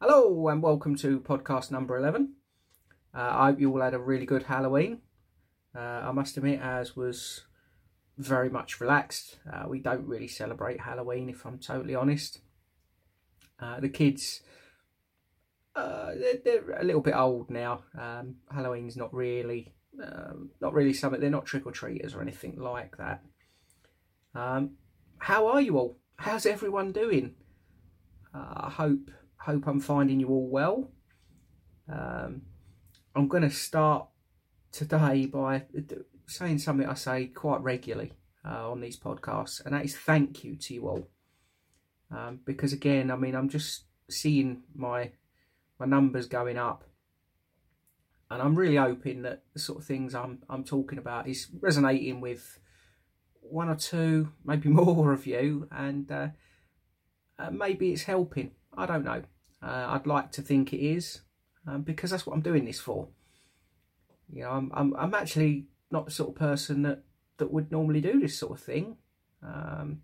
Hello and welcome to podcast number 11. Uh, I hope you all had a really good Halloween. Uh, I must admit, as was very much relaxed. Uh, we don't really celebrate Halloween, if I'm totally honest. Uh, the kids, uh, they're, they're, a little bit old now. Um, Halloween's not really, um, not really something. They're not trick or treaters or anything like that. Um, how are you all? How's everyone doing? Uh, I hope hope I'm finding you all well. Um, I'm going to start today by saying something I say quite regularly uh, on these podcasts, and that is thank you to you all. Um, because again, I mean, I'm just seeing my my numbers going up, and I'm really hoping that the sort of things I'm I'm talking about is resonating with one or two, maybe more of you, and uh, uh, maybe it's helping. I don't know. Uh, I'd like to think it is um, because that's what I'm doing this for. You know, I'm, I'm, I'm actually not the sort of person that that would normally do this sort of thing. Um,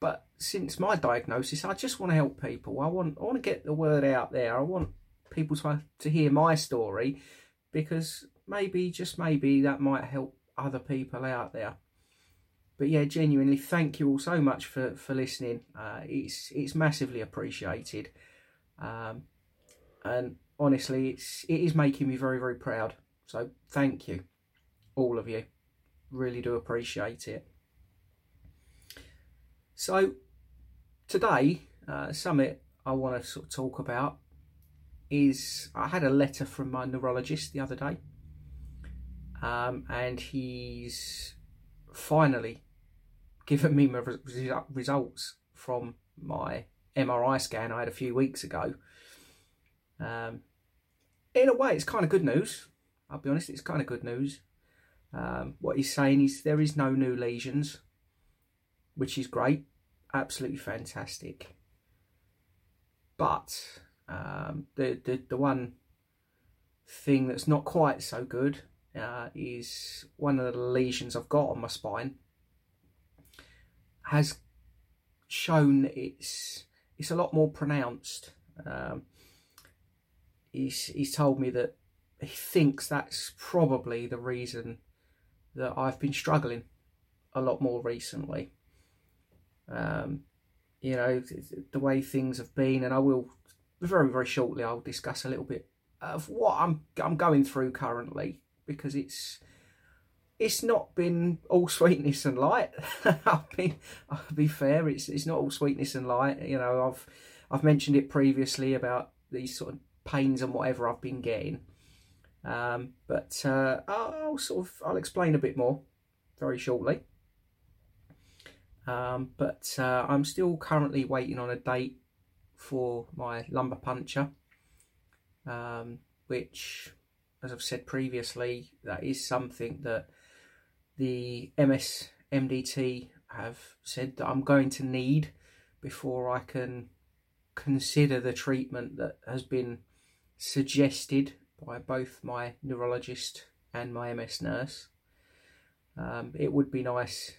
but since my diagnosis, I just want to help people. I want I want to get the word out there. I want people to to hear my story because maybe just maybe that might help other people out there but yeah, genuinely, thank you all so much for for listening. Uh, it's it's massively appreciated, um, and honestly, it's it is making me very very proud. So thank you, all of you. Really do appreciate it. So today, uh, summit I want to sort of talk about is I had a letter from my neurologist the other day, um, and he's finally given me my results from my MRI scan I had a few weeks ago. Um, in a way, it's kind of good news. I'll be honest, it's kind of good news. Um, what he's saying is there is no new lesions, which is great, absolutely fantastic. But um, the, the the one thing that's not quite so good uh, is one of the lesions I've got on my spine has shown it's it's a lot more pronounced. Um, he's he's told me that he thinks that's probably the reason that I've been struggling a lot more recently. Um, you know the way things have been, and I will very very shortly. I'll discuss a little bit of what I'm I'm going through currently because it's it's not been all sweetness and light. I'll be I'll be fair, it's it's not all sweetness and light. You know, I've I've mentioned it previously about these sort of pains and whatever I've been getting. Um, but uh, I'll sort of I'll explain a bit more very shortly. Um, but uh, I'm still currently waiting on a date for my lumbar puncture, um, which, as I've said previously, that is something that the MS MDT have said that I'm going to need before I can consider the treatment that has been suggested by both my neurologist and my MS nurse. Um, it would be nice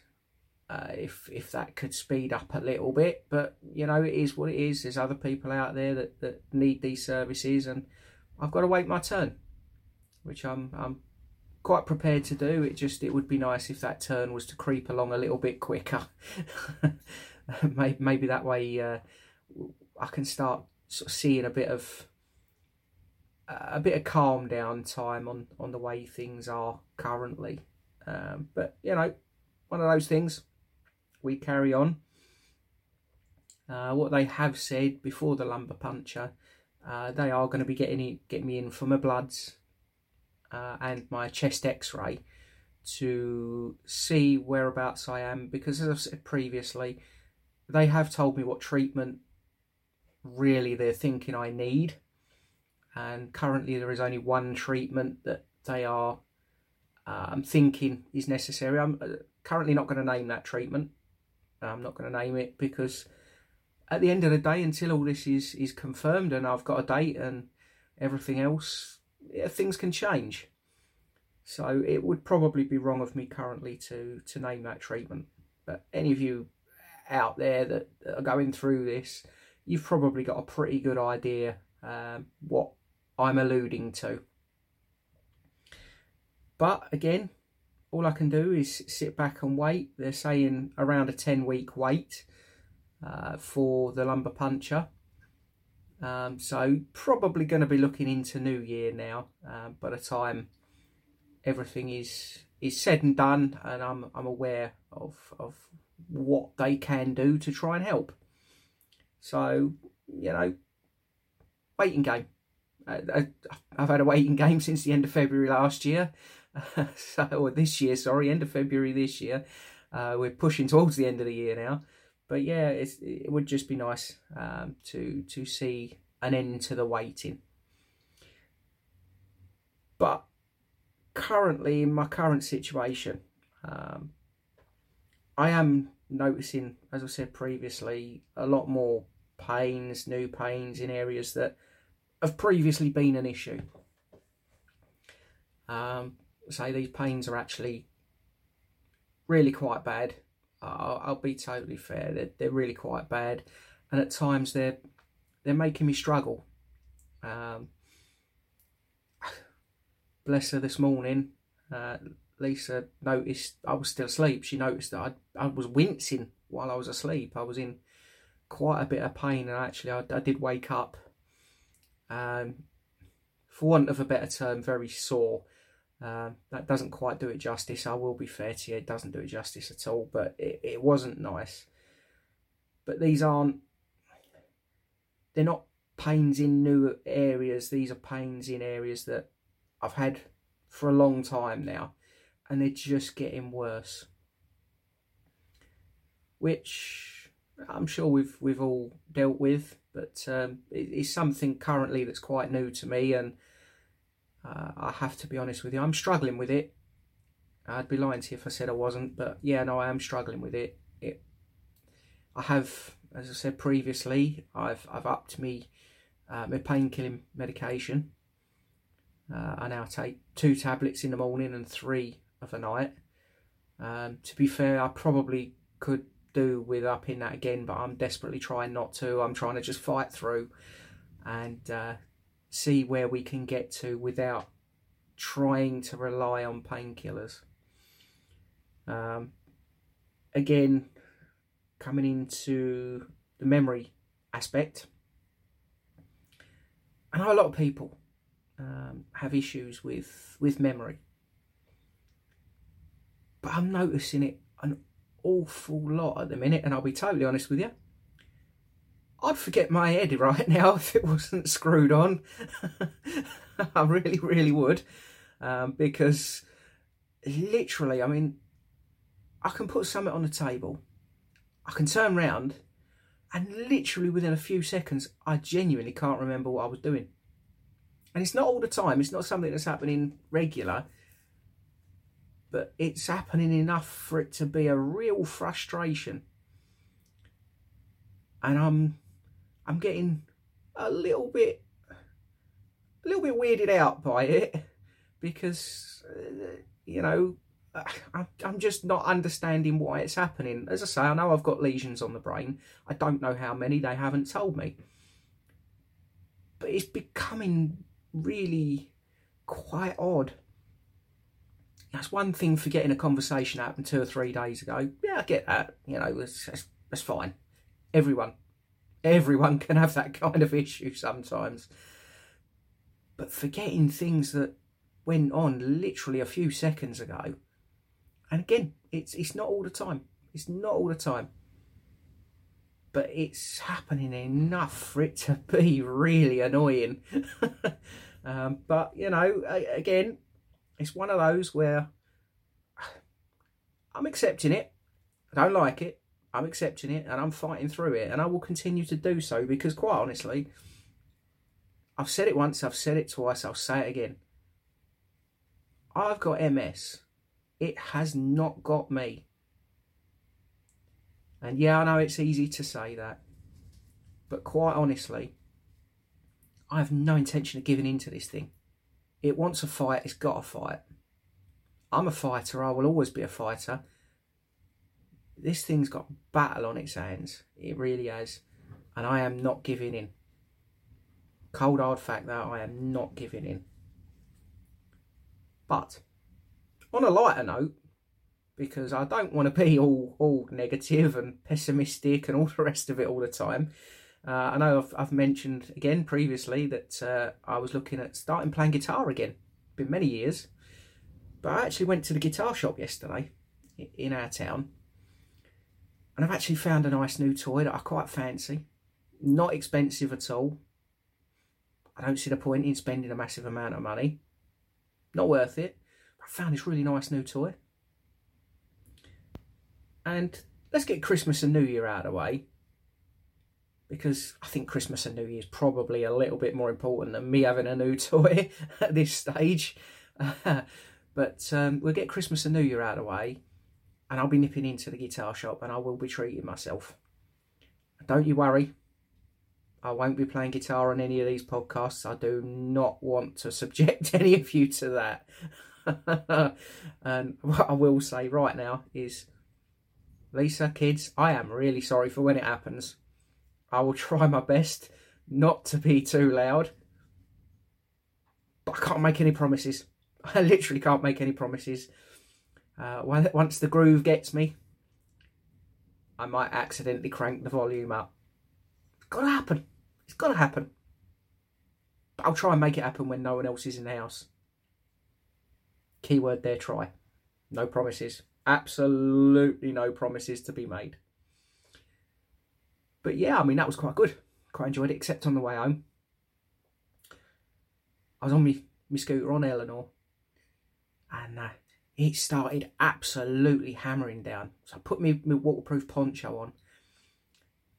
uh, if if that could speed up a little bit, but you know it is what it is. There's other people out there that, that need these services, and I've got to wait my turn, which I'm I'm quite prepared to do. It just it would be nice if that turn was to creep along a little bit quicker. maybe, that way uh, I can start sort of seeing a bit of a bit of calm down time on on the way things are currently. Um, but you know, one of those things. We carry on. Uh, what they have said before the lumbar puncture, uh, they are going to be getting getting me in for my bloods uh, and my chest x-ray to see whereabouts I am because as I've said previously they have told me what treatment really they're thinking I need. And currently there is only one treatment that they are uh, I'm thinking is necessary. I'm uh, currently not going to name that treatment. I'm not going to name it because at the end of the day until all this is is confirmed and I've got a date and everything else things can change. So it would probably be wrong of me currently to to name that treatment. But any of you out there that, that are going through this, you've probably got a pretty good idea um, what I'm alluding to. But again, all I can do is sit back and wait. They're saying around a 10 week wait uh, for the lumbar puncture. Um, so probably going to be looking into New Year now. Uh, by the time everything is is said and done, and I'm I'm aware of of what they can do to try and help. So you know, waiting game. I, have had a waiting game since the end of February last year, so or this year, sorry, end of February this year. Uh, we're pushing towards the end of the year now, but yeah, it would just be nice um, to to see an end to the waiting. But currently, in my current situation, um, I am noticing, as I said previously, a lot more pains, new pains in areas that have previously been an issue. Um, say these pains are actually really quite bad. I'll, I'll be totally fair; they're, they're, really quite bad, and at times they're they're making me struggle. Um, bless her this morning. Uh, Lisa noticed I was still asleep. She noticed that I I was wincing while I was asleep. I was in quite a bit of pain, and actually I, I did wake up. Um, for want of a better term, very sore. Um, that doesn't quite do it justice. I will be fair to you, it doesn't do it justice at all, but it, it wasn't nice. But these aren't, they're not pains in new areas. These are pains in areas that I've had for a long time now, and they're just getting worse. Which I'm sure we've we've all dealt with, but um, it, it's something currently that's quite new to me, and uh, I have to be honest with you, I'm struggling with it. I'd be lying to you if I said I wasn't, but yeah, no, I am struggling with it. It, I have, as I said previously, I've I've upped me uh, my painkilling medication. Uh, I now take two tablets in the morning and three of the night. Um, to be fair, I probably could do with upping that again, but I'm desperately trying not to. I'm trying to just fight through and uh, see where we can get to without trying to rely on painkillers. Um, again, coming into the memory aspect, I know a lot of people um, have issues with with memory, but I'm noticing it an awful lot at the minute, and I'll be totally honest with you. I'd forget my head right now if it wasn't screwed on. I really, really would. Um, because literally, I mean, I can put something on the table, I can turn round, and literally within a few seconds, I genuinely can't remember what I was doing. And it's not all the time, it's not something that's happening regular, but it's happening enough for it to be a real frustration. And I'm I'm getting a little bit, a little bit weirded out by it because, uh, you know, I'm just not understanding why it's happening. As I say, I know I've got lesions on the brain. I don't know how many, they haven't told me. But it's becoming really quite odd. That's one thing for getting a conversation happened two or three days ago. Yeah, I get that. You know, that's, fine. Everyone Everyone can have that kind of issue sometimes. But forgetting things that went on literally a few seconds ago. And again, it's it's not all the time. It's not all the time. But it's happening enough for it to be really annoying. um, but, you know, again, it's one of those where I'm accepting it. I don't like it. I'm accepting it and I'm fighting through it and I will continue to do so because quite honestly, I've said it once, I've said it twice, I'll say it again. I've got MS. It has not got me. And yeah, I know it's easy to say that. But quite honestly, I have no intention of giving in to this thing. It wants a fight, it's got a fight. I'm a fighter, I will always be a fighter this thing's got battle on its hands. It really has. And I am not giving in. Cold hard fact that I am not giving in. But on a lighter note, because I don't want to be all all negative and pessimistic and all the rest of it all the time. Uh, I know I've, I've mentioned again previously that uh, I was looking at starting playing guitar again. Been many years, but I actually went to the guitar shop yesterday in our town, and I've actually found a nice new toy that I quite fancy. Not expensive at all. I don't see the point in spending a massive amount of money. Not worth it. I found this really nice new toy. And let's get Christmas and New Year out of the way. Because I think Christmas and New Year is probably a little bit more important than me having a new toy at this stage. but um, we'll get Christmas and New Year out of the way. And I'll be nipping into the guitar shop and I will be treating myself. Don't you worry. I won't be playing guitar on any of these podcasts. I do not want to subject any of you to that. and um, what I will say right now is Lisa, kids, I am really sorry for when it happens. I will try my best not to be too loud. But I can't make any promises. I literally can't make any promises. Uh, once the groove gets me, I might accidentally crank the volume up. It's got to happen. It's got to happen. But I'll try and make it happen when no one else is in the house. Keyword there, try. No promises. Absolutely no promises to be made. But yeah, I mean, that was quite good. Quite enjoyed it, except on the way home. I was on my, my scooter on Eleanor and uh, it started absolutely hammering down. So I put my, my waterproof poncho on.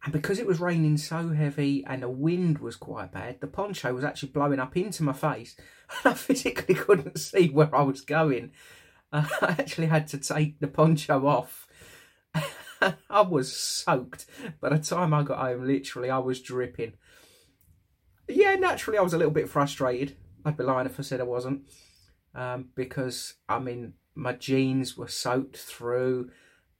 And because it was raining so heavy and the wind was quite bad, the poncho was actually blowing up into my face. And I physically couldn't see where I was going. I actually had to take the poncho off. I was soaked. By the time I got home, literally, I was dripping. Yeah, naturally, I was a little bit frustrated. I'd be lying if I said I wasn't. Um, because, I mean, my jeans were soaked through,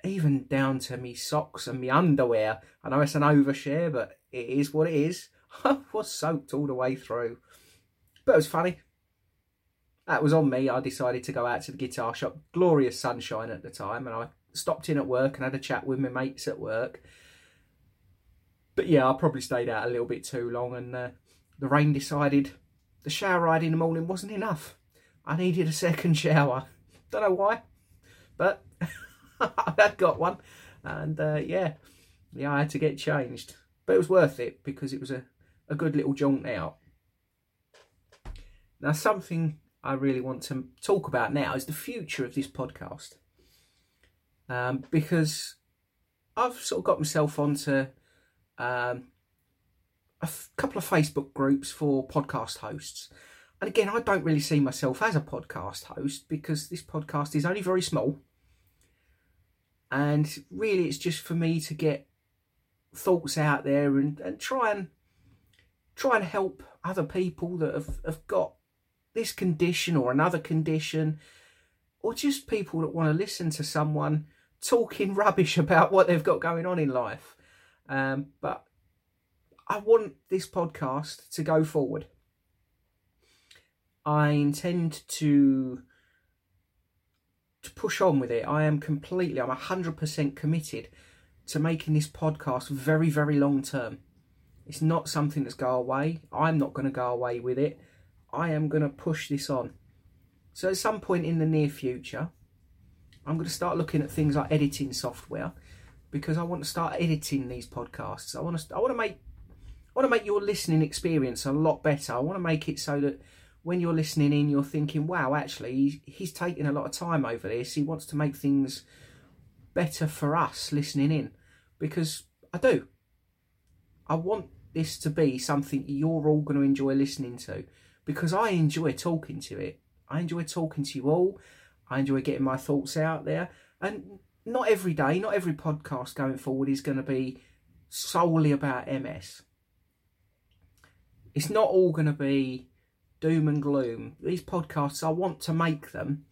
even down to me socks and me underwear. I know it's an overshare, but it is what it is. I was soaked all the way through. But it was funny that was on me. I decided to go out to the guitar shop. Glorious sunshine at the time, and I stopped in at work and had a chat with my mates at work. But yeah, I probably stayed out a little bit too long, and uh, the rain decided the shower I in the morning wasn't enough. I needed a second shower. Don't know why, but I had got one, and uh, yeah, yeah, I had to get changed. But it was worth it because it was a, a good little jaunt out. Now, something I really want to talk about now is the future of this podcast. Um, because I've sort of got myself onto um, a f- couple of Facebook groups for podcast hosts. And again, I don't really see myself as a podcast host because this podcast is only very small. And really, it's just for me to get thoughts out there and, and try and try and help other people that have, have got this condition or another condition, or just people that want to listen to someone talking rubbish about what they've got going on in life. Um, but I want this podcast to go forward. I intend to to push on with it. I am completely, I'm 100% committed to making this podcast very, very long term. It's not something that's go away. I'm not going to go away with it. I am going to push this on. So at some point in the near future, I'm going to start looking at things like editing software because I want to start editing these podcasts. I want to I want to make I want to make your listening experience a lot better. I want to make it so that when you're listening in, you're thinking, "Wow, actually, he's, taking a lot of time over this. He wants to make things better for us listening in." Because I do. I want this to be something you're all going to enjoy listening to because I enjoy talking to it. I enjoy talking to you all. I enjoy getting my thoughts out there. And not every day, not every podcast going forward is going to be solely about MS. It's not all going to be doom and gloom. These podcasts, I want to make them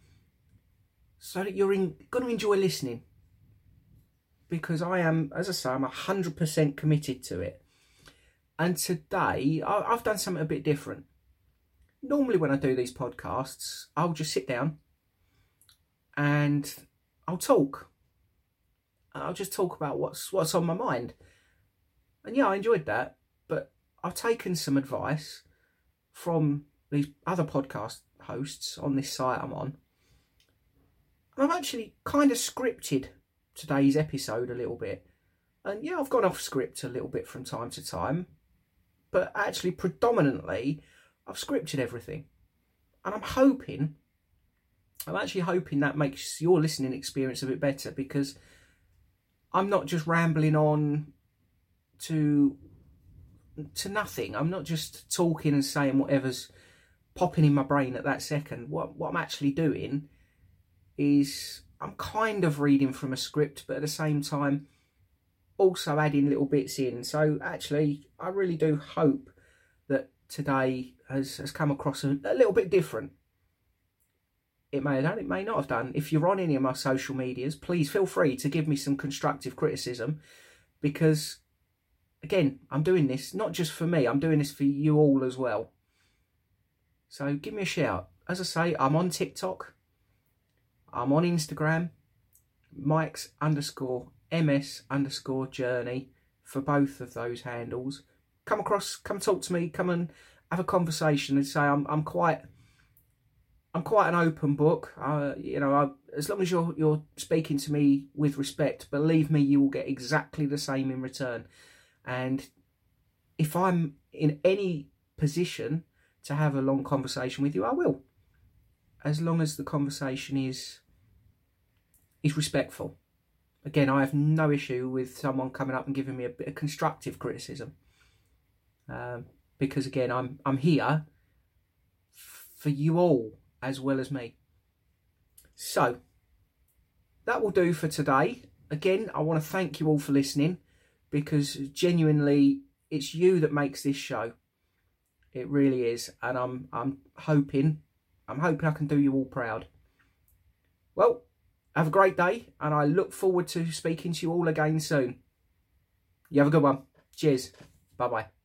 so that you're in, going to enjoy listening. Because I am, as I say, I'm 100% committed to it. And today I've done something a bit different. Normally, when I do these podcasts, I'll just sit down and I'll talk. I'll just talk about what's what's on my mind. And yeah, I enjoyed that, but I've taken some advice from these other podcast hosts on this site I'm on. I've actually kind of scripted today's episode a little bit. And yeah, I've gone off script a little bit from time to time, but actually, predominantly, I've scripted everything. And I'm hoping, I'm actually hoping that makes your listening experience a bit better because I'm not just rambling on to to nothing. I'm not just talking and saying whatever's popping in my brain at that second. What what I'm actually doing is I'm kind of reading from a script, but at the same time, also adding little bits in. So actually, I really do hope that today has, has come across a, a little bit different. It may have done, it may not have done. If you're on any of my social medias, please feel free to give me some constructive criticism because, again, I'm doing this not just for me, I'm doing this for you all as well. So give me a shout. As I say, I'm on TikTok. I'm on Instagram, Mike's underscore ms underscore journey for both of those handles. Come across, come talk to me, come and have a conversation and say I'm I'm quite I'm quite an open book. Uh, you know, I, as long as you're you're speaking to me with respect, believe me, you will get exactly the same in return. And if I'm in any position to have a long conversation with you, I will as long as the conversation is is respectful. Again, I have no issue with someone coming up and giving me a bit of constructive criticism, um, because again, I'm I'm here for you all as well as me. So that will do for today. Again, I want to thank you all for listening because genuinely it's you that makes this show. It really is, and I'm I'm hoping I'm hoping I can do you all proud. Well, have a great day, and I look forward to speaking to you all again soon. You have a good one. Cheers. Bye bye.